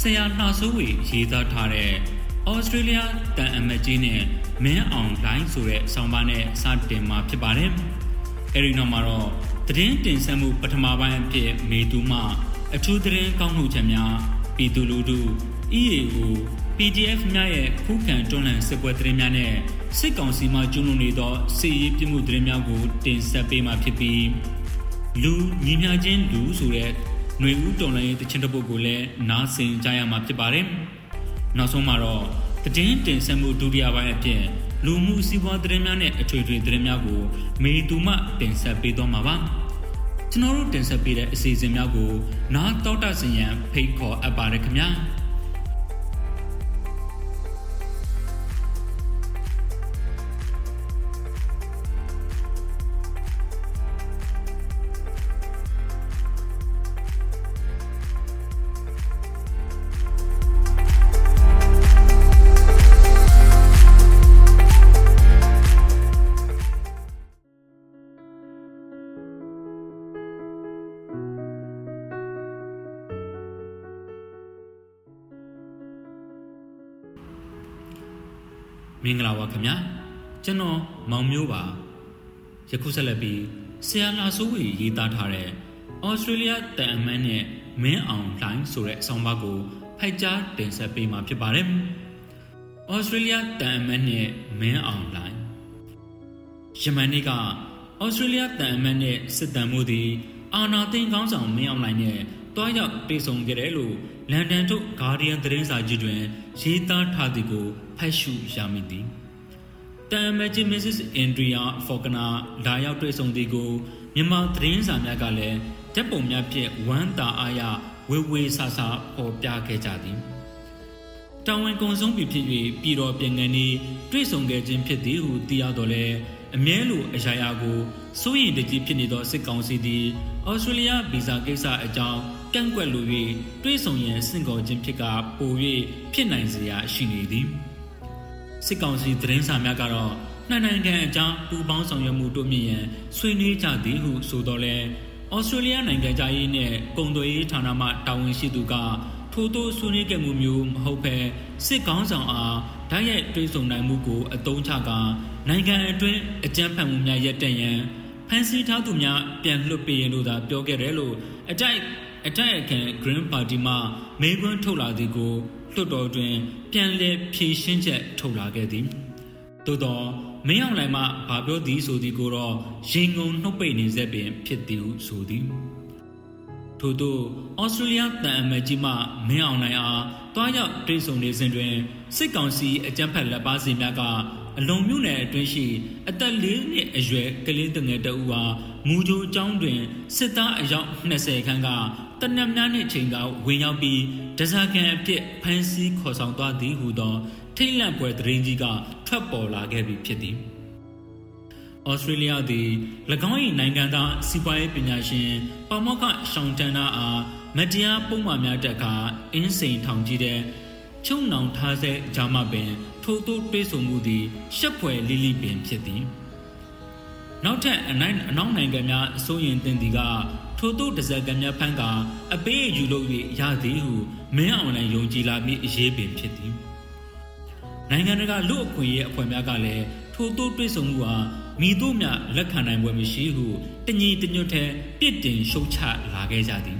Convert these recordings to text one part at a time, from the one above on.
ဆရာနှာဆိုးဝေရေးသားထားတဲ့ဩစတြေးလျတန်အမတ်ကြီးနဲ့မင်းအောင်လိုင်းဆိုတဲ့ဆောင်းပါးနဲ့စတင်မှာဖြစ်ပါတယ်။အဲဒီနောက်မှာတော့သတင်းတင်ဆက်မှုပထမပိုင်းအဖြစ်မေတူမှအထူးသတင်းကောင်းမှုချက်များပြည်သူလူထု EAO PDF များရဲ့ခုခံတွန်းလှန်စစ်ပွဲသတင်းများနဲ့စစ်ကောင်စီမှကျူးလွန်နေသောစစ်ရေးပြမှုသတင်းများကိုတင်ဆက်ပေးမှာဖြစ်ပြီးလူညီမျှခြင်းလူဆိုတဲ့ ຫນွေဦးတော်လိုင်းရဲ့တခြင်းတစ်ပုဒ်ကိုလည်းနားဆင်ကြရမှာဖြစ်ပါတယ်။နောက်ဆုံးမှာတော့တည်င်းတင်ဆက်မှုဒုတိယပိုင်းအဖြစ်လူမှုစီးပွားသတင်းများနဲ့အထွေထွေသတင်းများကိုမေတူမှတင်ဆက်ပေးသွားမှာပါ။ကျွန်တော်တို့တင်ဆက်ပေးတဲ့အစီအစဉ်များကိုနားတော်တာစင်ရန်ဖိတ်ခေါ်အပ်ပါတယ်ခင်ဗျာ။ မင်္ဂလာပါခင်ဗျာကျွန်တော်မောင်မျိုးပါယခုဆက်လက်ပြီးဆရာလာဆိုးဝေရေးသားထားတဲ့ဩစတြေးလျတန်အမန်းနဲ့မင်းအောင်လှိုင်းဆိုတဲ့အဆောင်ပါကိုဖိုက်ကြားတင်ဆက်ပေးမှာဖြစ်ပါတယ်ဩစတြေးလျတန်အမန်းနဲ့မင်းအောင်လှိုင်းယမန်နေ့ကဩစတြေးလျတန်အမန်းနဲ့စစ်တမ်းမှုသည်အာနာသိန်းကောင်းဆောင်မင်းအောင်လှိုင်းနဲ့တွားရောက်ပြေဆုံခဲ့တယ်လို့လန်ဒန်ထုတ်ဂါးဒီယန်သတင်းစာကြီးတွင် ရေးသားထားသည်ကိုဖတ်ရှုရမိသည်တမ်မဂျီမစ်စစ်အန်ဒရီယာဖော်ကနာလာရောက်တွေ့ဆုံသည်ကိုမြန်မာသတင်းစာများကလည်းဓာတ်ပုံများဖြင့်ဝမ်းသာအားရဝေဝေဆာဆာပေါ်ပြခဲ့ကြသည်တောင်ဝင်ကုံဆုံးပြီဖြစ်၍ပြည်တော်ပြင်ငန်းဤတွေ့ဆုံခဲ့ခြင်းဖြစ်သည်ဟုသိရတော့လဲအမြဲလိုအရာရာကိုစိုးရိမ်တကြီးဖြစ်နေသောစစ်ကောင်စီသည်ဩစတြေးလျဗီဇာကိစ္စအကြောင်း ကန့်ကွက်လို၍တွေးဆောင်ရန်စင့်ကော်ခြင်းဖြစ်ကပို၍ဖြစ်နိုင်စရာရှိနေသည်စစ်ကောင်စီသတင်းစာများကတော့နှစ်နိုင်ငံအကြောင်းပူးပေါင်းဆောင်ရွက်မှုတိုးမြင့်ရန်ဆွေးနွေးကြသည်ဟုဆိုတော့လဲဩစတြေးလျနိုင်ငံသားရေးနဲ့ကုန်သွယ်ရေးဌာနမှတာဝန်ရှိသူကထို့သောဆွေးနွေးခဲ့မှုမျိုးမဟုတ်ဘဲစစ်ကောင်းဆောင်အားဓာတ်ရိုက်တွေးဆုံနိုင်မှုကိုအသုံးချကာနိုင်ငံအတွင်းအကြမ်းဖက်မှုများရပ်တန့်ရန်ဖန်ဆီးထားသူများပြန်လွှတ်ပေးရန်လို့သာပြောခဲ့တယ်လို့အတိုက် အတိုက်အခံ Green Party မှမေးခွန်းထုတ်လာသည်ကိုလွှတ်တော်တွင် ပြန်လည်ဖြေရှင်းချက်ထုတ်လာခဲ့သည်သို့သောမင်းအောင်လှိုင်မှဘာပြောသည်ဆိုသည်ကိုတော့ရင်ငုံနှုတ်ပိတ်နေစေပင် ဖြစ်သည်ဟုဆိုသည်ထို့သောဩစတြေးလျတန်အမတ်ကြီးမှမင်းအောင်လှိုင်အားတွားရောက်တွေ့ဆုံနေစဉ်တွင်စစ်ကောင်စီအကြမ်းဖက်လက်ပါစီများကအလွန်မြို့နယ်အတွင်းရှိအသက်၄နှစ်အရွယ်ကလေးတငယ်တအူဟာမူဂျိုကျောင်းတွင်စစ်သားအယောက်20ခန်းက တနက်များနှင့်ချိန်ကဝင်ရောက်ပြီးဒဇာကန်အဖြစ်ဖမ်းဆီးခေါ်ဆောင်သွားသည်ဟုသောထိတ်လန့်ပွဲသတင်းကြီးကထွက်ပေါ်လာခဲ့ပြီဖြစ်သည်ဩစတြေးလျသည်၎င်း၏နိုင်ငံသားစီးပွားရေးပညာရှင်ပါမောက္ခရှောင်းတန်နာအားမတရားပုံမှန်များတက်ခါအင်းစိန်ထောင်ကြီးတဲ့ချုံနောင်ထားစေဂျာမပင်ထို့သို့တွေးဆုံမှုသည်ရှက်ဖွယ်လိလိပင်ဖြစ်သည်နောက်ထပ်အနိုင်အနောက်နိုင်ငံများအစိုးရင်တင်သည်က ထို့သို့တစက်ကများဖန်းကအပေးယူလို့၍ရသည်ဟုမင်းအောင်လိုင်းယုံကြည်လာမည့်အရေးပင်ဖြစ်သည်နိုင်ငံတကာလူအခွင့်အရေးအဖွဲ့များကလည်းထို့သို့တွေးဆုံမှုဟာမိတို့မြလက်ခံနိုင်ပွဲမရှိဟုတညီတညွတ်ထဲပြစ်တင်ရှုတ်ချလာခဲ့ကြသည်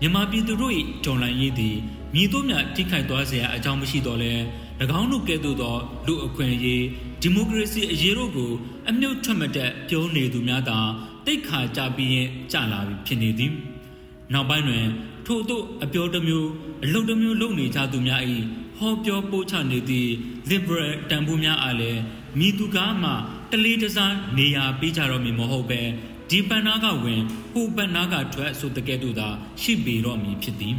မြန်မာပြည်သူတို့၏တော်လှန်ရေးသည်မိတို့မြထိခိုက်သွားเสียအကြောင်းမရှိတော့လဲ၎င်းတို့ကဲ့သို့သောလူအခွင့်အရေးဒီမိုကရေစီအရေးတို့ကိုအမြုပ်ထွက်မတက်ပြောနေသူများသာ တိတ်ခါကြပြီးရင်ကြလာပြီဖြစ်နေသည်နောက်ပိုင်းတွင် ထို့သို့အပြောတစ်မျိုးအလုပ်တစ်မျိုးလုပ်နေကြသူများ၏ဟောပြောပို့ချနေသည့် liberal တန်ဖိုးများအားလည်းမိသူကားမှတလေးတစားနေရာပေးကြတော့မည်မဟုတ်ပဲဒီပန်နာကဝင်ဟိုပန်နာကထွက်ဆိုတဲ့ကဲ့သို့သာရှိပေတော့မည်ဖြစ်သည်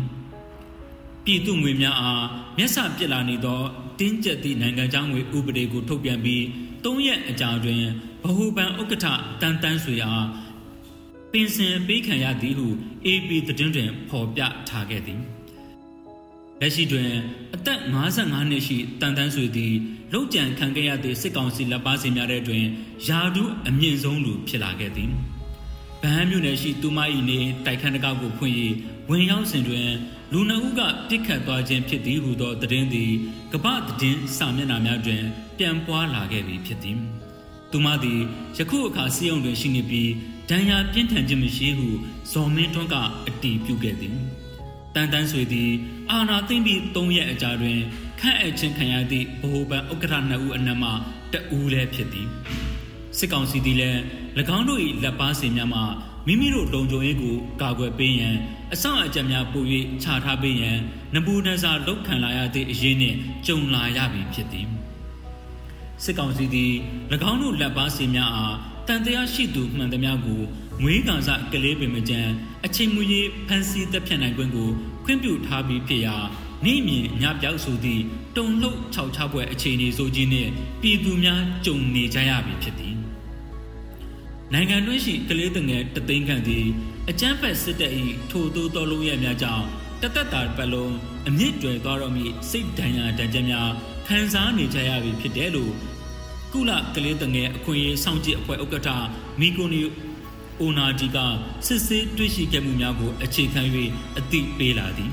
ပြည်သူငွေများအားမျက်စပြစ်လာနေသောတင်းကျပ်သည့်နိုင်ငံခြားငွေဥပဒေကိုထုတ်ပြန်ပြီး ၃ရက်အကြာတွင်ဗဟုပန်ဥက္ကဋ္ဌတန်တန်းဆွေအားပင်စင်ပေးခံရသည်ဟု AP သတင်းတွင်ဖော်ပြထားခဲ့သည်လက်ရှိတွင်အသက်55နှစ်ရှိတန်တန်းဆွေသည်လောက်ကျန်ခံခဲ့ရသည့်စစ်ကောင်စီလက်ပါစီများတဲ့တွင်ယာဒုအမြင့်ဆုံးလူဖြစ်လာခဲ့သည်ဗဟန်းမြို့နယ်ရှိတူမ၏နေတိုက်ခန်းတကောက်ကိုဖွင့်၍ဝင်ရောက်စဉ်တွင်လူနှုတ်ကပြစ်ခတ်သွားခြင်းဖြစ်သည်ဟုသောသတင်းသည် ကပ္ပသတင်းစာမျက်နှာများတွင် ပြန်ပွားလာခဲ့ပြီဖြစ်သည်သူမသည်ယခုအခါစီယုံတွင်ရှိနေပြီးဒဏ်ရာပြင်းထန်ခြင်းမရှိဟုဇော်မင်းထွန်းကအတီးပြုခဲ့သည်တန်တန်းဆွေသည် အာနာသိမ့်ပြီး၃ရက်အကြာတွင်ခန့်အပ်ခြင်းခံရသည့်ဘ ਹੁ ပန်ဥက္ကဋ္ဌနှစ်ဦးအနက်မှတဦးလည်းဖြစ်သည်စစ်ကောင်စီသည်လည်း၎င်းတို့၏လက်ပါစီများမှမိမိတို့လုံခြုံရေးကိုကာကွယ်ပေးရန် အဆောင်အကြံများပို၍ခြာထားပေးရန်နဘူနဇာလောက်ခံလာရသည့်အရေးနှင့်ကြုံလာရပြီဖြစ်သည်စစ်ကောင်စီသည်၎င်းတို့လက်ပါစီများအားတန်တရားရှိသူမှန်သမျှကိုငွေကန်စကလေးပင်မကြံအချိန်မူရေးဖန်ဆီးတပ်ဖြတ်နိုင်ခွင့်ကိုခွင့်ပြုထားပြီးဖြစ်ရာနေမြင်ညပြောက်ဆိုသည့်တုံလှုပ်ခြောက်ချပွဲအခြေအနေဆိုကြီးနှင့်ပြည်သူများကြုံနေကြရပြီဖြစ်သည် နိုင်ငံတွင်းရှိကလေးတငယ်တသိန်းခန့်သည်အကြမ်းဖက်စစ်တပ်၏ထိုသို့တော်လုံးရဲ့များကြောင့်တသက်တာပတ်လုံးအမြင့်တွယ်သွားတော့မည့်စိတ်ဒဏ်ရာဒဏ်ချက်များခံစားနေကြရပြီဖြစ်တယ်လို့ကုလကလေးတငယ်အခွင့်အရေးစောင့်ကြည့်အဖွဲ့ဥက္ကဋ္ဌမီကိုနီအိုနာဒီကစစ်ဆေးတွေ့ရှိခဲ့မှုများကိုအခြေခံ၍အသိပေးလာသည်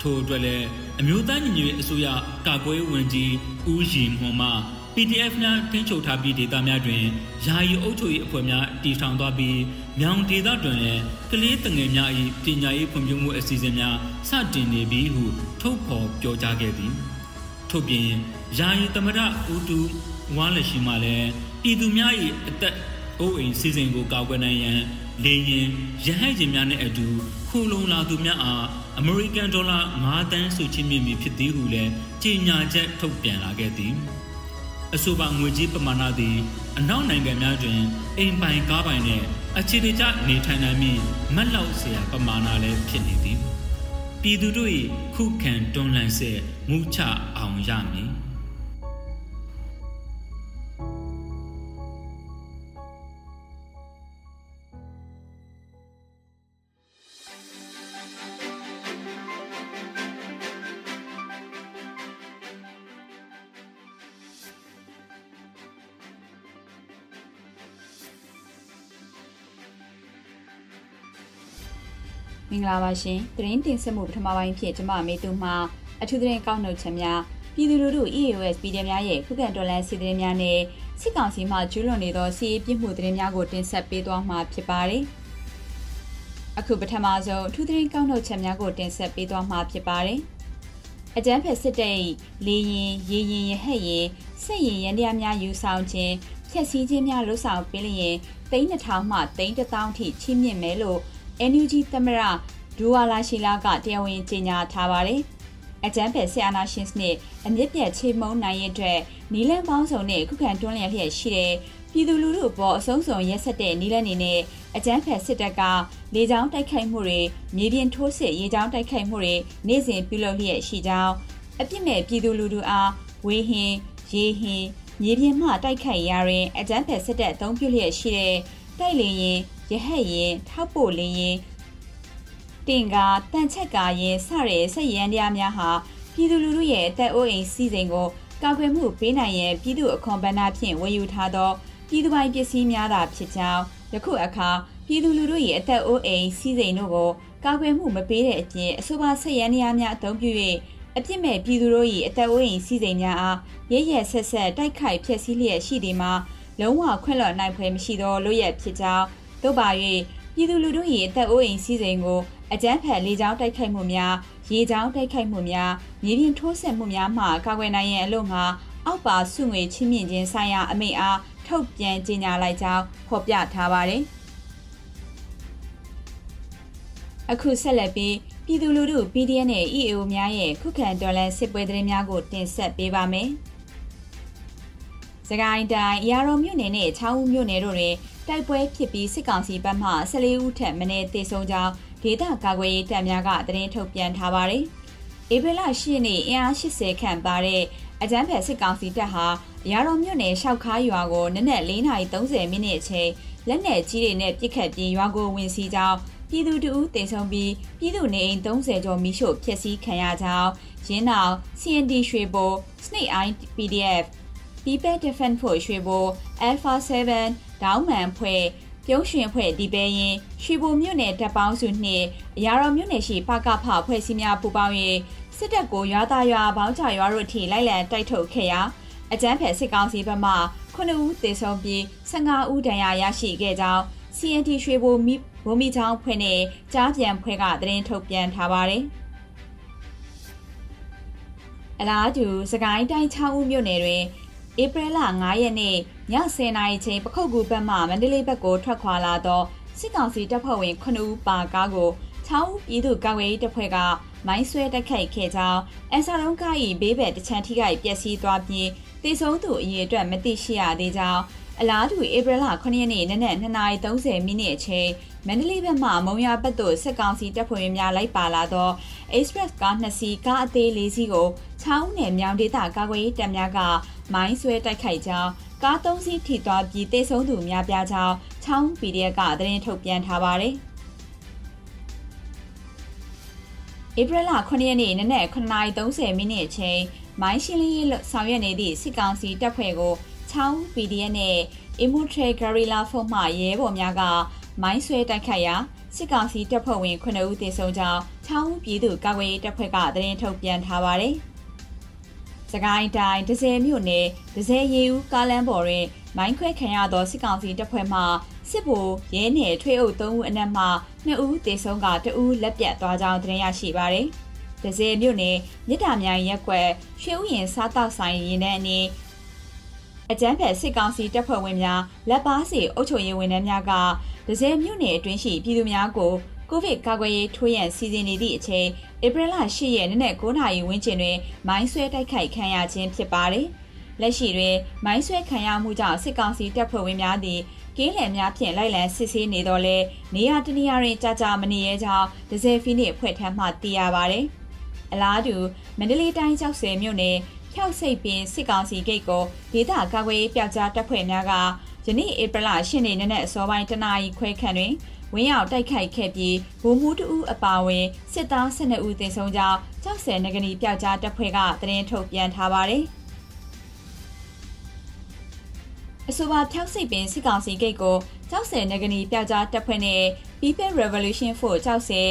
ထို့အတွက်လည်းအမျိုးသားညီညွတ်ရေးအစိုးရကာကွယ်ဝင်ကြီးဦးရီမွန်မှ PDF များတင်းချုပ်ထားပြီးဒေသများတွင်ယာယီအုပ်ချုပ်ရေးအဖွဲ့များတည်ထောင်သွားပြီးမြောင်ဒေသတွင်လည်းကလေးတငယ်များ၏ပညာရေးဖွံ့ဖြိုးမှုအစီအစဉ်များစတင်နေပြီဟုထုတ်ဖော်ပြောကြားခဲ့သည်ထို့ပြင်ယာယီသမရဦးတူဝါလရှိမှလည်းပြည်သူများ၏အသက်အိုးအိမ်စီစဉ်ကိုကာကွယ်နိုင်ရန်လေရင်ရဟတ်ရင်များနဲ့အတူခိုလုံလာသူများအားအမေရိကန်ဒေါ်လာ9တန်းစုချင်းမြင့်မည်ဖြစ်သည်ဟုလည်းကြေညာချက်ထုတ်ပြန်လာခဲ့သည် အဆိုပါငွေကြေးပမာဏသည်အနောက်နိုင်ငံများတွင်အိမ်ပိုင်ကားပိုင်နှင့်အခြေတကျနေထိုင်နိုင်မည့်မတ်လောက်စရာပမာဏလည်းဖြစ်နေသည်ပြည်သူတို့၏ခုခံတွန်းလှန်ဆဲမူချအောင်ရမည် မင်္ဂလာပါရှင်သတင်းတင်ဆက်မှုပထမပိုင်းဖြစ်ကျွန်မမေသူမှအထူးသတင်းကောက်နှုတ်ချက်များပြည်သူလူထု EAOS ပြည်တယ်များရဲ့ခုခံတော်လှန်စစ်တမ်းများနဲ့စစ်ကောင်စီမှကျူးလွန်နေသောစီးရေးပြစ်မှုသတင်းများကိုတင်ဆက်ပေးသွားမှာဖြစ်ပါတယ်အခုပထမဆုံးအထူးသတင်းကောက်နှုတ်ချက်များကိုတင်ဆက်ပေးသွားမှာဖြစ်ပါတယ်အကြမ်းဖက်စစ်တပ်၏လေရင်ရေရင်ရဟက်ရင်စစ်ရင်ရန်တရားများယူဆောင်ခြင်းဖျက်ဆီးခြင်းများလှုပ်ဆောင်ပေးလျင်သိန်း1000မှသိန်း1000ထိချိမြင့်မယ်လို့ NUG သမရဒူဝါလာရှိလာကတရားဝင်ကြေညာထားပါတယ်။အကြမ်းဖက်ဆီအာနာရှင်စနစ်အမြင့်ပြတ်ချေမှုန်းနိုင်ရတဲ့နီလန်ပေါင်းစုံနဲ့ခုခံတွန်းလှန်လျက်ရှိတဲ့ပြည်သူလူထုအပေါ်အဆုံးစုံရက်ဆက်တဲ့နီလန်နေနဲ့အကြမ်းဖက်စစ်တပ်ကလေကြောင်းတိုက်ခိုက်မှုတွေမြေပြင်ထိုးစစ်ရေကြောင်းတိုက်ခိုက်မှုတွေနေ့စဉ်ပြုလုပ်လျက်ရှိကြောင်းအပြစ်မဲ့ပြည်သူလူထုအားဝေဟင်ရေဟင်မြေပြင်မှတိုက်ခိုက်ရာတွင်အကြမ်းဖက်စစ်တပ်အုံပြုလျက်ရှိတဲ့တိုက်လေရင် ရဟက်ရင်ထောက်ပို့လင်းရင်တင်ကားတန်ချက်ကားရင်စတဲ့ဆက်ရန်တရားများဟာပြည်သူလူထုရဲ့အသက်အိုးအိမ်စီစဉ်ကိုကာကွယ်မှုပေးနိုင်ရန်ပြည်သူအခွန်ဘဏ္ဍာဖြင့်ဝယ်ယူထားသောပြည်သူပိုင်ပစ္စည်းများသာဖြစ်ကြောင်းယခုအခါပြည်သူလူထုရဲ့အသက်အိုးအိမ်စီစဉ်တို့ကိုကာကွယ်မှုမပေးတဲ့အပြင်အဆိုပါဆက်ရန်တရားများအသုံးပြု၍အပြစ်မဲ့ပြည်သူတို့၏အသက်အိုးအိမ်စီစဉ်များအားရရဆက်ဆက်တိုက်ခိုက်ဖျက်ဆီးလျက်ရှိသည်မှာလုံးဝခွင့်လွှတ်နိုင်ဖွယ်မရှိသောလို့ရဖြစ်ကြောင်း သို့ပါ၍ပြည်သူလူထု၏အသက်အိုးအိမ်စီစဉ်ကိုအကြမ်းဖက်လေကြောင်းတိုက်ခိုက်မှုများရေကြောင်းတိုက်ခိုက်မှုများမြေပြင်ထိုးစစ်မှုများမှကာကွယ်နိုင်ရန်အလို့ငါအောက်ပါစုငွေချင်းမြင့်ခြင်းဆိုင်ရာအမိန့်အားထုတ်ပြန်ကြေညာလိုက်ကြောင်းဖော်ပြထားပါတယ်။အခုဆက်လက်ပြီးပြည်သူလူထု PDN နဲ့ EAO များရဲ့ခုခံတော်လှန်စစ်ပွဲသတင်းများကိုတင်ဆက်ပေးပါမယ်။စကိုင်းတိုင်းရာရောမြို့နယ်နဲ့ချောင်းဦးမြို့နယ်တို့တွင် တိုက်ပွဲဖြစ်ပြီးစစ်ကောင်စီဘက်မှ14ဦးထက်မနည်းသေဆုံးကြောင်းဒေသကာကွယ်ရေးတပ်များကသတင်းထုတ်ပြန်ထားပါတယ်။ဧပြီလ10ရက်နေ့အင်အား80ခန့်ပါတဲ့အကြမ်းဖက်စစ်ကောင်စီတပ်ဟာရာတော်မြို့နယ်ရှောက်ခါရွာကိုနနက်4:30မိနစ်အချိန်လက်နက်ကြီးတွေနဲ့ပစ်ခတ်ပြီးရွာကိုဝင်စီကြောင်းပြည်သူတအူးတင်ဆောင်ပြီးပြည်သူနေအိမ်30ကျော်မိရှို့ဖျက်ဆီးခံရကြောင်းရင်းနောက် CND ရွှေဘို Snake Eye PDF People Defense Force ရွှေဘို Alpha 7 ဒေါင်းမန်ဖွဲ့ပြုံးရွှင်ဖွဲ့ဒီပဲရင်ရွှေဘိုမြို့နယ်တပ်ပေါင်းစုနှင့်အရာတော်မြို့နယ်ရှိပကဖဖွဲ့စည်းများပူးပေါင်း၍စစ်တပ်ကိုရွာသားရွာဘောင်းချရွာတို့ထိလိုက်လံတိုက်ထုတ်ခဲ့ရာအကြမ်းဖက်စစ်ကောင်စီဘက်မှ9ဦးသေဆုံးပြီး15ဦးဒဏ်ရာရရှိခဲ့ကြောင်း CNT ရွှေဘိုမိဘုံမီချောင်းဖွဲ့နဲ့ကြားပြန်ဖွဲ့ကသတင်းထုတ်ပြန်ထားပါတယ်။အလားတူစကိုင်းတိုင်း6ဦးမြို့နယ်တွင်ဧပြီလ9ရက်နေ့ ည10:00နာရီချိန်ပခုတ်ကူဘက်မှမန္တလေးဘက်ကိုထွက်ခွာလာသောစစ်ကောင်စီတပ်ဖွဲ့ဝင်9ဦးပါကားကို6ဦးပြည်သူ့ကာကွယ်ရေးတပ်ဖွဲ့ကမိုင်းဆွဲတိုက်ခိုက်ခဲ့ကြောင်းအန်ဆာလုံးကား၏ဘေးဘက်တချမ်းထိခိုက်ပျက်စီးသွားပြီးတေဆုံးသူအရေအတွက်မသိရှိရသေးကြောင်းအလားတူဧပြီလ9ရက်နေ့နနက်2:30မိနစ်အချိန်မန္တလေးဘက်မှမုံရဘက်သို့စစ်ကောင်စီတပ်ဖွဲ့များလိုက်ပါလာသော Express ကား2စီးကားအသေး၄စီးကိုချောင်းနယ်မြောင်ဒေသကာကွယ်ရေးတပ်များကမိုင်းဆွဲတိုက်ခိုက်ကြောင်း ကား၃စီးထိသွားပြီးတေဆုံးသူများပြားကြောင်းချောင်း PDF ကသတင်းထုတ်ပြန်ထားပါတယ်။ဧပြီလ9ရက်နေ့နနက်9:30မိနစ်အချိန်မိုင်းရှင်းလင်းရေးဆောင်ရွက်နေသည့်စစ်ကောင်စီတပ်ဖွဲ့ကိုချောင်း PDF နဲ့ Imutre Guerrilla Force မှရဲဘော်များကမိုင်းဆွဲတိုက်ခိုက်ရာစစ်ကောင်စီတပ်ဖွဲ့ဝင်9ဦးသေဆုံးကြောင်းချောင်းပြည်သူ့ကာကွယ်ရေးတပ်ဖွဲ့ကသတင်းထုတ်ပြန်ထားပါတယ်။ စကိုင်းတိုင်းဒဇယ်မြို့နယ်ဒဇယ်ရီဦးကားလမ်းပေါ်တွင် မိုင်းခွဲခံရသောစစ်ကောင်စီတပ်ဖွဲ့မှစစ်ဗိုလ်ရဲနယ်ထွေအုပ်3ဦးအနက်မှ2ဦးသေဆုံးက2ဦးလက်ပြတ်သွားကြောင်းသတင်းရရှိပါသည်။ဒဇယ်မြို့နယ်မြစ်တာမြိုင်ရက်ကွက်ရွှေဥယျာဉ်စားတောက်ဆိုင်ရင်ထဲအနီးအကြမ်းဖက်စစ်ကောင်စီတပ်ဖွဲ့ဝင်များလက်ပါစီအုပ်ချုပ်ရေးဝန်ထမ်းများကဒဇယ်မြို့နယ်အတွင်းရှိပြည်သူများကို ကိုဗစ်ကာကွယ်ရေးထိုးရန်စီစဉ်နေသည့်အချိန်ဧပြီလ10ရက်နေ့နက်9:00နာရီဝန်းကျင်တွင်မိုင်းဆွဲတိုက်ခိုက်ခံရခြင်းဖြစ်ပါတယ်။လက်ရှိတွင်မိုင်းဆွဲခံရမှုကြောင့်စစ်ကောင်စီတပ်ဖွဲ့ဝင်များသည်ကင်းလယ်များဖြင့်လိုက်လံစစ်ဆေးနေတော့လဲနေရာတနေရာတွင်ကြာကြာမနေရကြောင်းဒဇယ်ဖီနစ်ဖွဲ့ထမ်းမှသိရပါတယ်။အလားတူမန္တလေးတိုင်းကျောက်ဆယ်မြို့နယ်ဖြောက်စိတ်ပင်စစ်ကောင်စီဂိတ်ကိုဒေသကာကွယ်ရေးပြောက်ကြားတပ်ဖွဲ့များကယနေ့ဧပြီလ10ရက်နေ့နက်အစောပိုင်းတနာရီခွဲခန့်တွင် ဝင်းရောက်တိုက်ခိုက်ခဲ့ပြီးဗိုလ်မှူးတဦးအပါအဝင်စစ်သား12ဦးသေဆုံးကြောင်းကြောက်စဲနဂနီပြောက်ကြားတပ်ဖွဲ့ကသတင်းထုတ်ပြန်ထားပါတယ်။အဆိုပါဖြောက်စိတ်ပင်စစ်ကောင်စီဂိတ်ကိုကြောက်စဲနဂနီပြောက်ကြားတပ်ဖွဲ့နဲ့ People Revolution Force ကြောက်စဲ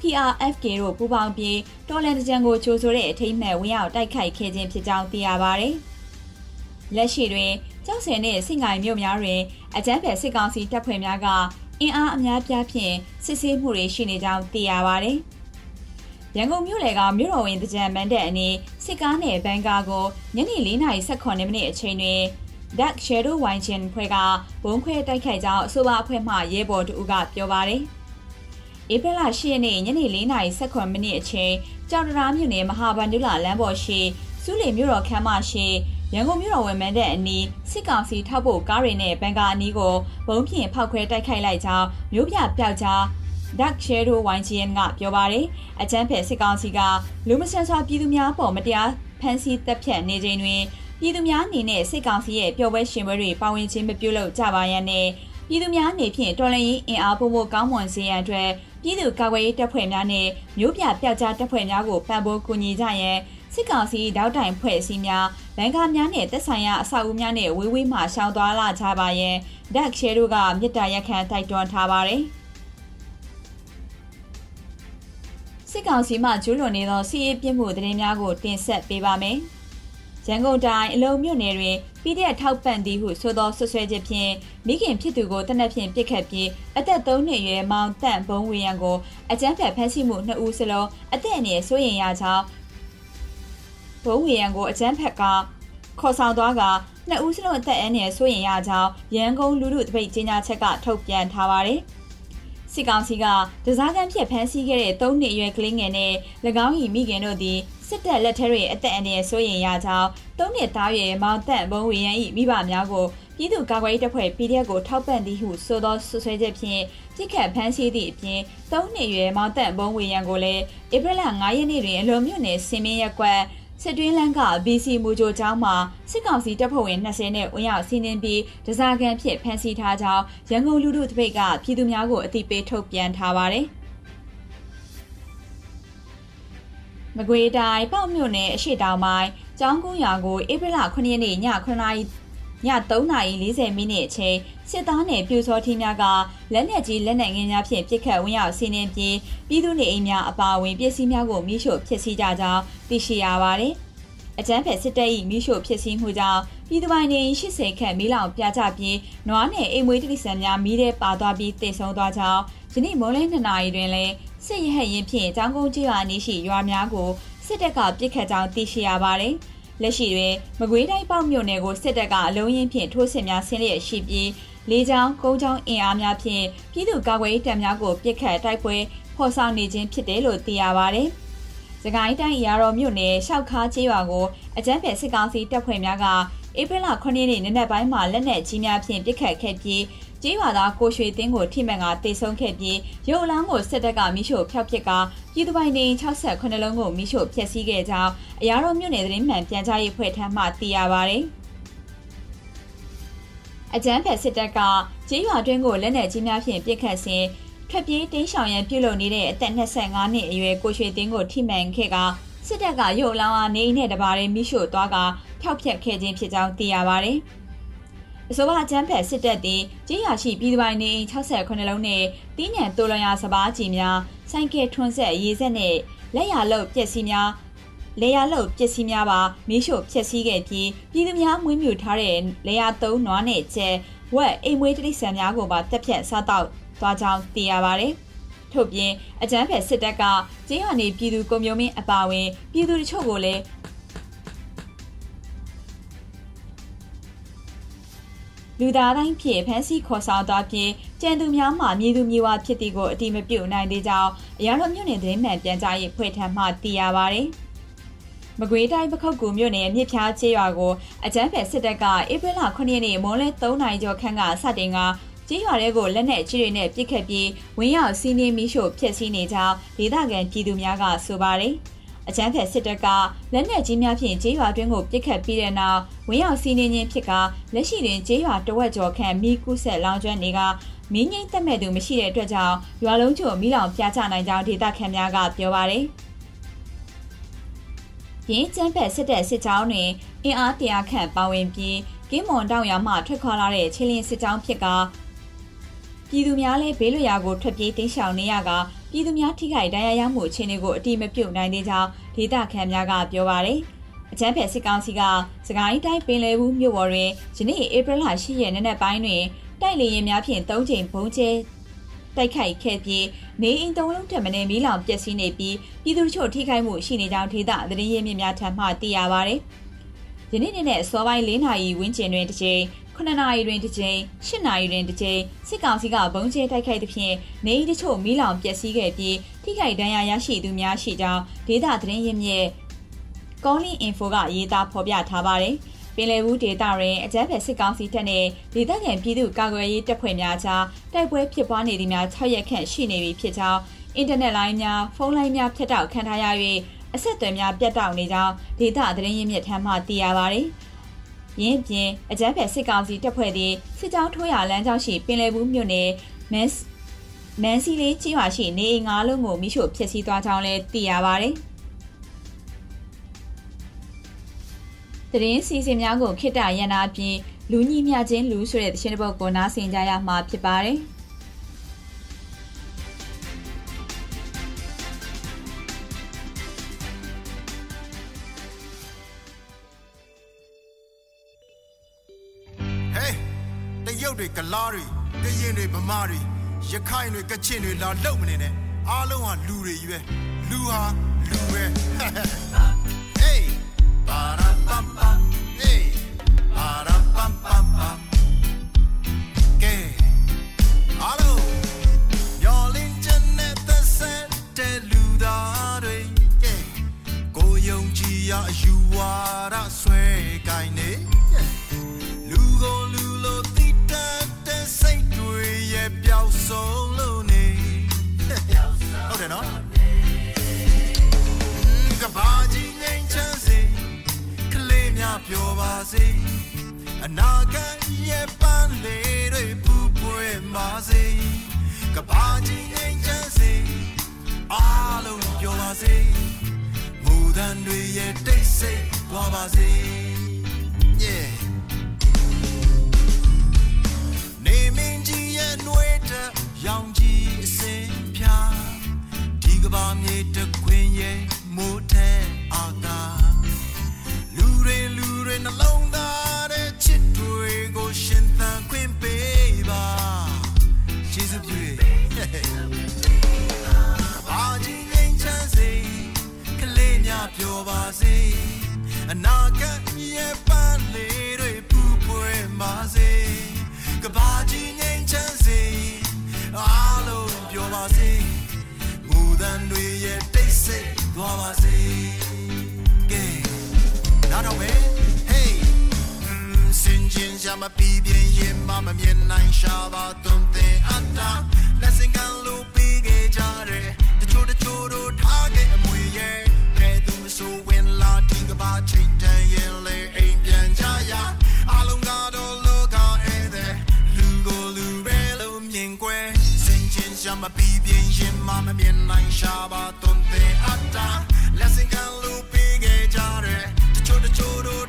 PRFK တို့ပူးပေါင်းပြီးတော်လန်တကြံကိုကြိုးဆိုတဲ့အထိမ်းမဲ့ဝင်ရောက်တိုက်ခိုက်ခဲ့ခြင်းဖြစ်ကြောင်းသိရပါတယ်။လက်ရှိတွင်ကြောက်စဲနဲ့စိတ်ငိုင်မြို့များတွင်အကြမ်းဖက်စစ်ကောင်စီတပ်ဖွဲ့များက အင်အားအများပြားဖြင့်စစ်ဆေးမှုတွေရှိနေကြောင်းသိရပါတယ်။ရန်ကုန်မြို့လေကမြို့တော်ဝင်တကြံမန်တဲ့အနီးစစ်ကားနဲ့ဘန်ကာကိုညနေ4:18မိနစ်အချိန်တွင် Dark Shadow Wine ဖွဲ့ကဘုံခွဲတိုက်ခိုက်ကြောင်းအဆိုပါအဖွဲ့မှရဲဘော်တူကပြောပါတယ်။ဧပြီလ10ရက်နေ့ညနေ4:18မိနစ်အချိန်ကြောင်တရာမြို့နယ်မဟာဗန္ဓုလလမ်းပေါ်ရှိစုလီမြို့တော်ခမ်းမရှိ ရန်ကုန်မြို့တော်ဝန်မန်းတဲ့အနီးစစ်ကောင်စီထောက်ဖို့ကားတွေနဲ့ဘန်ကာအနီးကိုဘုံဖြင့်ဖောက်ခွဲတိုက်ခိုက်လိုက်ကြောင်းမြို့ပြပျောက်ကြား Dark Shadow YGN ကပြောပါတယ်အချမ်းဖက်စစ်ကောင်စီကလူမဆန်စွာပြည်သူများပေါ်မတရားဖမ်းဆီးတပ်ဖြတ်နေချိန်တွင်ပြည်သူများအနေနဲ့စစ်ကောင်စီရဲ့ပျော်ပွဲရှင်ပွဲတွေပါဝင်ခြင်းမပြုလုပ်ကြပါရန်နဲ့ပြည်သူများအနေဖြင့်တော်လှန်ရေးအင်အားပုံဖို့ကောင်းမွန်စေရန်အတွက်ပြည်သူ့ကာကွယ်ရေးတပ်ဖွဲ့များနဲ့မြို့ပြပျောက်ကြားတပ်ဖွဲ့များကိုပံ့ပိုးကူညီကြရန် စစ်ကောင်စီတောက်တိုင်ဖွဲ့စည်းများလန်ကားများနဲ့သက်ဆိုင်ရာအဆောက်အဦများနဲ့ဝေးဝေးမှရှောင်သွားလာကြပါရန်ဒက်ရှဲတို့ကမြစ်တာရက်ခံတိုက်တွန်းထားပါတယ်စစ်ကောင်စီမှကျူးလွန်နေသောစီးရေးပြစ်မှုသတင်းများကိုတင်ဆက်ပေးပါမယ်။ရန်ကုန်တိုင်းအလုံမြို့နယ်တွင် PDF ထောက်ပံ့သည်ဟုဆိုသောဆွဆွဲချက်ဖြင့်မိခင်ဖြစ်သူကိုတနက်ဖြန်ပစ်ခတ်ပြီးအသက်3နှစ်အရွယ်မောင်တန့်ဘုံဝေရန်ကိုအကြမ်းဖက်ဖမ်းဆီးမှု2ဦးစလုံးအသက်အနည်းစိုးရင်ရကြောင်း ဘုံဝေရန်ကိုအကြမ်းဖက်ကခေါ်ဆောင်သွားကနှစ်ဦးစလုံးအသက်အနည်းစိုးရင်ရကြောင်းရန်ကုန်လူလူတပိတ်ကြီးညာချက်ကထုတ်ပြန်ထားပါတယ်စစ်ကောင်စီကဒဇာကန်ဖြစ်ဖမ်းဆီးခဲ့တဲ့၃နှစ်အရွယ်ကလေးငယ်နဲ့၎င်း၏မိခင်တို့သည်စစ်တပ်လက်ထက်တွေအသက်အန္တရာယ်စိုးရင်ရကြောင်းသုံးနှစ်သားရဲ့မောင်တန့်ဘုံဝေရန်၏မိဘများကိုပြည်သူ့ကာကွယ်ရေးတပ်ဖွဲ့ PDF ကိုထောက်ပံ့သည်ဟုဆိုသောဆွဆွဲချက်ဖြင့်ပြစ်ခတ်ဖမ်းဆီးသည့်အပြင်၃နှစ်ရွယ်မောင်တန့်ဘုံဝေရန်ကိုလည်းဧပြီလ9ရက်နေ့တွင်အလွန်မြို့နယ်စင်မင်းရက်ကွက် စစ်တွင်းလန်းက BC မူဂျိုကျောင်းမှာစစ်ကောင်စီတပ်ဖွဲ့ဝင်20နဲ့ဝင်ရောက်စီးနင်းပြီးဒဇာကန်ဖြစ်ဖမ်းဆီးထားကြောင်းရန်ကုန်လူထုတပိတ်ကပြည်သူများကိုအသိပေးထုတ်ပြန်ထားပါတယ်။မကွေးတိုင်းပေါ့မြို့နယ်အရှိတောင်ပိုင်းကျောင်းကုန်းရွာကိုဧပြီလ9ရက်နေ့ည9နာရီည3:40မိနစ်အချိန် စစ်သားနယ်ပြူစောထင်းများကလက်နက်ကြီးလက်နက်ငယ်များဖြင့်ပစ်ခတ်ဝင်ရောက်စီးနင်းပြီးပြည်သူနေအိမ်များအပါအဝင်ပစ္စည်းများကိုမိရှို့ဖျက်ဆီးကြကြောင်းသိရှိရပါတယ်။အကြမ်းဖက်စစ်တပ်၏မိရှို့ဖျက်ဆီးမှုကြောင့်ပြည်သူပိုင်နေ80ခန့်မီးလောင်ပြကြပြီးနွားနယ်အိမ်မွေးတိရစ္ဆာန်များမီးထဲပါသွားပြီးတိတ်ဆုံးသွားကြောင်းယနေ့မိုးလင်း2နာရီတွင်လည်းစစ်ရဟတ်ရင်ဖြင့်ကျောင်းကုန်းကျေးရွာနေရှိရွာများကိုစစ်တပ်ကပြစ်ခတ်ကြောင်းသိရှိရပါတယ်။လက်ရှိတွင်မကွေးတိုင်းပေါ့မြို့နယ်ကိုစစ်တပ်ကအလုံးရင်းဖြင့်ထိုးစစ်များဆင်းလျက်ရှိပြီး လေးချောင်းကုန်းချောင်းအင်အားများဖြင့်ပြည်သူ့ကာကွယ်ရေးတပ်များကိုပြစ်ခတ်တိုက်ပွဲဖော်ဆောင်နေခြင်းဖြစ်တယ်လို့သိရပါတယ်။စကိုင်းတိုင်းရာတော်မြို့နယ်ရှောက်ခါကျေးရွာကိုအကြမ်းဖက်စစ်ကောင်စီတပ်ဖွဲ့များကဧပြီလ9ရက်နေ့နံနက်ပိုင်းမှာလက်နက်ကြီးများဖြင့်ပစ်ခတ်ခဲ့ပြီးကျေးရွာသားကိုရွှေသိန်းကိုထိမှန်ကတေဆုံးခဲ့ပြီးရုပ်အလောင်းကိုစစ်တပ်ကမိရှို့ဖျောက်ပစ်ကပြည်သူပိုင်နေ68လုံးကိုမိရှို့ဖျက်ဆီးခဲ့ကြောင်းအရာတော်မြို့နယ်သတင်းမှန်ပြန်ကြားရေးဖွဲ့ထမ်းမှသိရပါဗျ။ အကြမ်းဖက်စစ်တပ်ကကျေးရွာတွင်းကိုလက်နက်ကြီးများဖြင့်ပစ်ခတ်စဉ်ထွက်ပြေးတင်းရှောင်ရန်ပြုလုပ်နေတဲ့အသက်25နှစ်အရွယ်ကိုရွှေသိန်းကိုထိမှန်ခဲ့ကစစ်တပ်ကရုပ်အလောင်းအားနေအိမ်နဲ့တပါးရင်မိရှို့သွားကဖျောက်ဖျက်ခဲ့ခြင်းဖြစ်ကြောင်းသိရပါဗျ။အဆိုပါအချမ်းဖက်စစ်တပ်သည်ကြေးရရှိပြည်သူပိုင်နေအိမ်68လုံးနဲ့တင်းညံတိုလရစဘာကြီးများစိုက်ကဲထွန်းဆက်ရေးဆက်နဲ့လက်ရလုတ်ပျက်စီးများ လေယာလုတ်ပစ္စည်းများပါမီးရှို့ဖျက်ဆီးခဲ့ပြီးပြည်သူများမွေးမြူထားတဲ့လေယာသုံးနွားနဲ့ကျဲဝက်အိမ်မွေးတိရစ္ဆာန်များကိုပါတက်ဖြတ်စားတော့သွားကြောင်းသိရပါတယ်။ထို့ပြင်အကြမ်းဖက်စစ်တပ်ကကျေးရွာနေပြည်သူကုံမျိုးမင်းအပါအဝင်ပြည်သူတချို့ကိုလည်းလူသားတိုင်းဖြင့်ဖမ်းဆီးခေါ်ဆောင်သွားပြီးကြံသူများမှမြေသူမြေဝါဖြစ်သည်ကိုအတိမပြုတ်နိုင်သေးကြောင်းအရာတော်မြို့နယ်သတင်းမှန်ပြန်ကြားရေးဖွဲ့ထမ်းမှသိရပါဗျ။ မကွေးတိုင်းပခုတ်ကူမြို့နယ်မြစ်ဖျားချေးရွာကိုအကြမ်းဖက်စစ်တပ်ကဧပြီလ9ရက်နေ့မိုးလဲ3နာရီကျော်ခန့်ကစတင်ကကြေးရွာတွေကိုလက်နက်ကြီးတွေနဲ့ပစ်ခတ်ပြီးဝင်းရောက်စီးနှင်းမိရှို့ဖျက်ဆီးနေကြောင်းဒေသခံပြည်သူများကဆိုပါတယ်။အကြမ်းဖက်စစ်တပ်ကလက်နက်ကြီးများဖြင့်ကျေးရွာတွင်းကိုပစ်ခတ်ပြီးတဲ့နောက်ဝင်းရောက်စီးနှင်းခြင်းဖြစ်ကလက်ရှိတွင်ကျေးရွာတဝက်ကျော်ခန့်မိကုဆက်လောင်ကျွမ်းနေကမင်းငိမ့်တက်မဲ့သူမရှိတဲ့အတွက်ကြောင့်ရွာလုံးချို့မိလောင်ပြချနိုင်ကြောင်းဒေသခံများကပြောပါတယ်။ ရင်းကျန်းဖက်စစ်တပ်စစ်ကြောင်းတွင်အင်အားတရာခန့်ပါဝင်ပြီးကင်းမွန်တောင်ရွာမှထွက်ခွာလာတဲ့ချင်းလင်းစစ်ကြောင်းဖြစ်ကပြည်သူများလည်းဘေးလွရာကိုထွက်ပြေးတိမ်းရှောင်နေရကပြည်သူများထိခိုက်ဒဏ်ရာရမှုအခြေအနေကိုအတိမပြုတ်နိုင်သေးကြောင်းဒေသခံများကပြောပါရယ်အချမ်းဖက်စစ်ကောင်စီကစကိုင်းတိုင်းပင်လယ်ဘူးမြို့ပေါ်တွင်ယနေ့ဧပြီလ10ရက်နေ့နက်ပိုင်းတွင်တိုက်လေရင်များဖြင့်၃ချိန်ဘုံကျဲ တိုက်ခိုက်ခဲ့ပြီးနေအိမ်သုံးလုံးထက်မနည်းမီးလောင်ပျက်စီးနေပြီးပြည်သူတို့ထိခိုက်မှုရှိနေကြောင်းဒေသသတင်းရင်းမြစ်များထံမှသိရပါဗျ။ယနေ့နေ့နဲ့အစောပိုင်း၄နာရီဝန်းကျင်တွင်တစ်ချိန်9နာရီတွင်တစ်ကြိမ်10နာရီတွင်တစ်ကြိမ်စစ်ကောင်စီကဘုံကျဲတိုက်ခိုက်သဖြင့်နေအိမ်တချို့မီးလောင်ပျက်စီးခဲ့ပြီးထိခိုက်ဒဏ်ရာရရှိသူများရှိကြောင်းဒေသသတင်းရင်းမြစ်ကောလင်းအင်ဖိုကရေးသားဖော်ပြထားပါတယ် ပင်လယ်ဘူးဒေသတွင်အကြမ်းဖက်စစ်ကောင်စီတပ်နှင့်ဒေသခံပြည်သူကာကွယ်ရေးတပ်ဖွဲ့များကြားတိုက်ပွဲဖြစ်ပွားနေသည့်များ6ရက်ခန့်ရှိနေပြီဖြစ်ကြောင်းအင်တာနက်လိုင်းများဖုန်းလိုင်းများဖြတ်တောက်ခံထားရ၍အဆက်အသွယ်များပြတ်တောက်နေကြောင်းဒေသသတင်းရင်းမြစ်ထမ်းမှသိရပါသည်။ရင်းပြင်အကြမ်းဖက်စစ်ကောင်စီတပ်ဖွဲ့သည်စစ်ကြောင်းထိုးရလမ်းကြောင်းရှိပင်လယ်ဘူးမြို့နယ်မန်မန်စီလေးကြီးရွာရှိနေအိမ်ငါးလုံးကိုမိရှို့ဖျက်ဆီးသွားကြောင်းလည်းသိရပါ ဗျ။တရင်စီစဉ်များကိုခိတ္တရန်နာပြင်လူညီမျှချင်းလူဆိုတဲ့တခြင်းတစ်ပုဒ်ကိုနားဆင်ကြရမှာဖြစ်ပါတယ်။တွေကလားတွေကရင်တွေဗမာတွေရခိုင်တွေကချင်တွေလာလုံမနေနဲ့အားလုံးဟာလူတွေကြီးပဲလူဟာလူပဲ ယုံကြည်ရယူဝါဒဆွဲကိုင်း ပြောပါစေအနာဂတ်ရဲ့ပန်းလေးတွေပူပွေပါစေကဘာကြီးငိမ့်ချမ်းစေအားလုံးပြောပါစေမူတန်တွေရဲ့တိတ်ဆိတ်သွားပါစေကဲနားတော့ပဲ hey စင်ကျင်ရှာမပြီးပြင်းရင်မမမြင်နိုင်ရှာပါသွန်သင်အပ်တာလက်စင်ကလို့ပြီးခဲ့ကြတယ်တချို့တချို့တို့ထားခဲ့အမွေရဲ့ကဲသူမ ဆိုဝင်လာဒီကဘာချိန်တန်ရင်လေအိမ်ပြန်ကြရအလုံးကတော့လောကဧည့်သည်လူကိုလူပဲလို့မြင်ကွယ်စင်ကျင်ရှာမပြီးပြင်းရင်မမမြင်နိုင်ရှာပါသွန်သင်အပ်တာလက်စင်ကလို့ပြီးခဲ့ကြတယ်တချို့တချို့တို့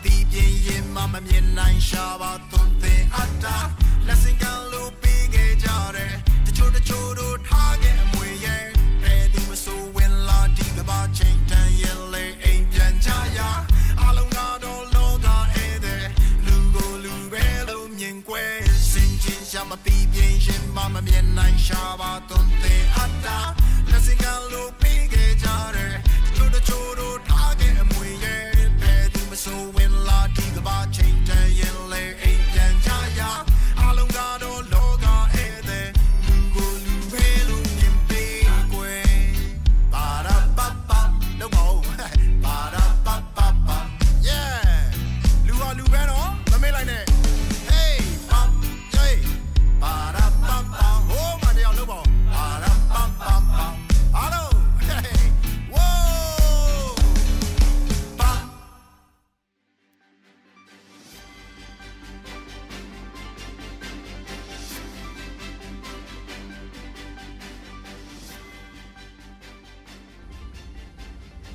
င်ရှာမပြီးပြင်းရင်မမမြင်နိုင်ရှာပါသွန်သင်အပ်တာလက်စင်ကလို့ပြီးခဲ့ကြတယ်တချို့တချို့တို့ထားခဲ့အမွေရဲ့ဘယ်သူမဆိုဝင်လာဒီကဘာချိန်တန်ရင်လေအိမ်ပြန်ကြရအလုံးကတော့လောကဧည့်သည်လူကိုလူပဲလို့မြင်ကွယ်စင်ကျင်ရှာမပြီးပြင်းရင်မမမြင်နိုင်ရှာပါသွန်သင်အပ်တာလက်စင်ကလို့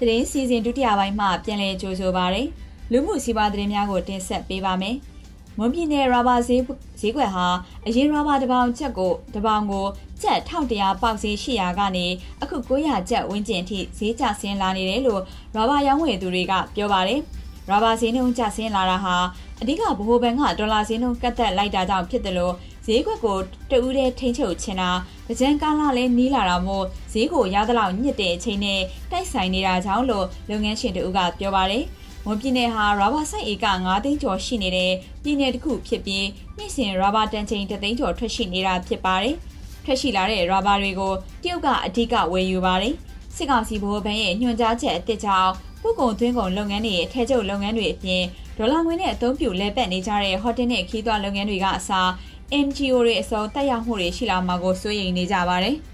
သတင်းစီစဉ်ဒုတိယပိုင်းမှပြန်လည်ကြိုဆိုပါရယ်လူမှုစီးပွားသတင်းများကိုတင်ဆက်ပေးပါမယ်။မွန်ပြည်နယ်ရာဘာဈေးဈေးကွက်ဟာအရင်ရာဘာတစ်ပေါင်ချက်ကိုတစ်ပေါင်ကိုကျပ်1100ပေါက်ဈေး800ကနေအခု900ကျပ်ဝန်းကျင်အထိဈေးကျဆင်းလာနေတယ်လို့ရာဘာရောင်းဝယ်သူတွေကပြောပါတယ်။ရာဘာဈေးနှုန်းကျဆင်းလာတာဟာအဓိကဗဟိုဘဏ်ကဒေါ်လာဈေးနှုန်းကတ်သက်လိုက်တာကြောင့်ဖြစ်တယ်လို့ ဈေးကွက်ကိုတဦးတည်းထိန်းချုပ်ချင်တာကြံကားလာလဲနီးလာတာမို့ဈေးကိုရသလောက်ညစ်တဲ့အချိန်နဲ့တိုက်ဆိုင်နေတာကြောင့်လို့လုပ်ငန်းရှင်တို့ကပြောပါတယ်။မွန်ပြည်နယ်ဟာရာဘာစိုက်ဧက9သိန်းကျော်ရှိနေတဲ့ပြည်နယ်တစ်ခုဖြစ်ပြီးနှစ်စဉ်ရာဘာတန်ချိန်3သိန်းကျော်ထွက်ရှိနေတာဖြစ်ပါတယ်။ထွက်ရှိလာတဲ့ရာဘာတွေကိုတရုတ်ကအဓိကဝယ်ယူပါတယ်။စစ်ကောင်စီဘိုးဘန်းရဲ့ညွှန်ကြားချက်အသစ်ကြောင့်ပုဂ္ဂိုလ်သွင်းကုန်လုပ်ငန်းတွေရဲ့ထဲကျုပ်လုပ်ငန်းတွေအပြင်ဒေါ်လာငွေနဲ့အသုံးပြုလဲပတ်နေကြတဲ့ဟိုတယ်နဲ့ခီးသွွားလုပ်ငန်းတွေကအစား NGO တွေအစုံတက်ရောက်မှုတွေရှိလာမှာကိုစိုးရိမ်နေကြပါတယ်။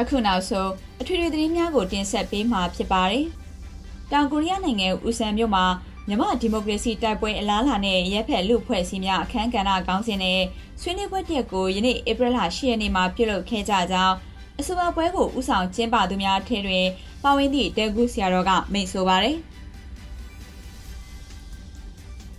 အခုနောက်ဆုံးအထွေထွေသတင်းများကိုတင်ဆက်ပေးမှာဖြစ်ပါတယ်။တောင်ကိုရီးယားနိုင်ငံဦးဆန်မြို့မှာမြန်မာဒီမိုကရေစီတိုက်ပွဲအလားလာနဲ့ရဲဖက်လူဖွဲ့စည်းများအခမ်းကဏ္ဍကောင်းစဉ်နဲ့ဆွေးနွေးပွဲတက်ကိုယနေ့ဧပြီလ10ရက်နေ့မှာပြုလုပ်ခဲ့ကြကြောင်းအဆိုပါပွဲကိုဥဆောင်ကျင်းပသူများထဲတွင်ပါဝင်သည့်တဲကူဆရာတော်ကမိန့်ဆိုပါတယ်။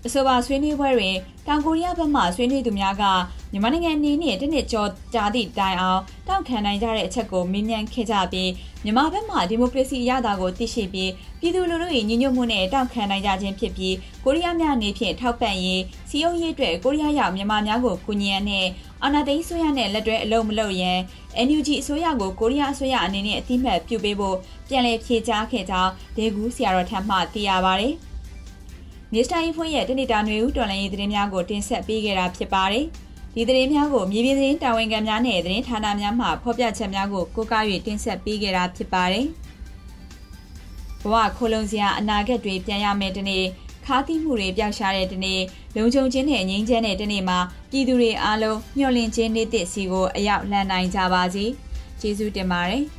အဆိုပါဆွေးနွေးပွဲတွင်တောင်ကိုရီးယားဘက်မှဆွေးနွေးသူများကမြန်မာနိုင်ငံအနေနဲ့တနစ်ကျော်ကြာသည့်တိုင်အောင်တောက်ခံနိုင်ကြတဲ့အချက်ကိုမေးမြန်းခဲ့ကြပြီးမြန်မာဘက်မှဒီမိုကရေစီရတာကိုသိရှိပြီးပြည်သူလူထု၏ညီညွတ်မှုနဲ့တောက်ခံနိုင်ကြခြင်းဖြစ်ပြီးကိုရီးယားများအနေဖြင့်ထောက်ပံ့ရေးစီယုံရေးအတွက်ကိုရီးယားရောက်မြန်မာများကိုကူညီရန်နဲ့အာဏာသိမ်းဆိုရနဲ့လက်တွဲအလုံးမလုပ်ရန် NUG အစိုးရကိုကိုရီးယားအစိုးရအနေနဲ့အတိမတ်ပြုပေးဖို့ပြန်လည်ဖြေကြားခဲ့ကြောင်းဒေဂူးဆရာတော်ထံမှသိရပါဗျ။ မစ္စတာအီဖွင့်ရဲ့တနေ့တာຫນွေဦးတော်လိုင်းရေးသတင်းများကိုတင်ဆက်ပေးခဲ့တာဖြစ်ပါတယ်။ဒီသတင်းများကိုမြေပြင်သတင်းတာဝန်ခံများနဲ့သတင်းဌာနများမှဖော်ပြချက်များကိုကိုးကား၍တင်ဆက်ပေးခဲ့တာဖြစ်ပါတယ်။ဘဝခိုးလုံစရာအနာဂတ်တွေပြန်ရမယ်တနေ့ခါးသီးမှုတွေပျောက်ရှားတဲ့တနေ့လုံခြုံခြင်းနဲ့ငြိမ်းချမ်းတဲ့တနေ့မှာပြည်သူတွေအားလုံးမျှော်လင့်ခြင်းနေ့သစ်စီကိုအရောက်လှမ်းနိုင်ကြပါစေ။ကျေးဇူးတင်ပါတယ်။။